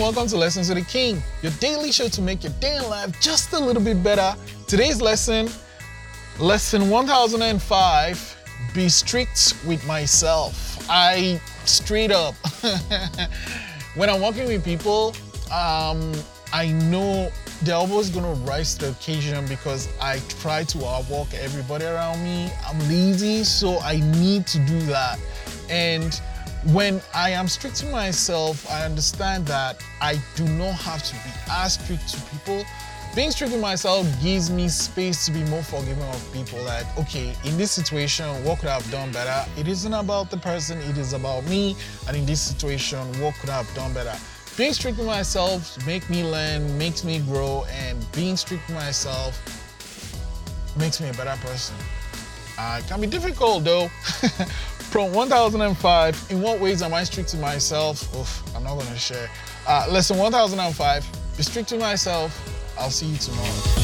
welcome to Lessons with the King, your daily show to make your day in life just a little bit better. Today's lesson, lesson 1005 Be strict with myself. I straight up, when I'm working with people, um, I know they're always gonna rise to the occasion because I try to outwork everybody around me. I'm lazy, so I need to do that. And when I am strict to myself, I understand that I do not have to be as strict to people. Being strict with myself gives me space to be more forgiving of people. Like, okay, in this situation, what could I have done better? It isn't about the person, it is about me. And in this situation, what could I have done better? Being strict with myself makes me learn, makes me grow, and being strict with myself makes me a better person. Uh, it can be difficult though. From 1005, in what ways am I strict to myself? Oof, I'm not going to share. Uh, lesson 1005, be strict to myself. I'll see you tomorrow.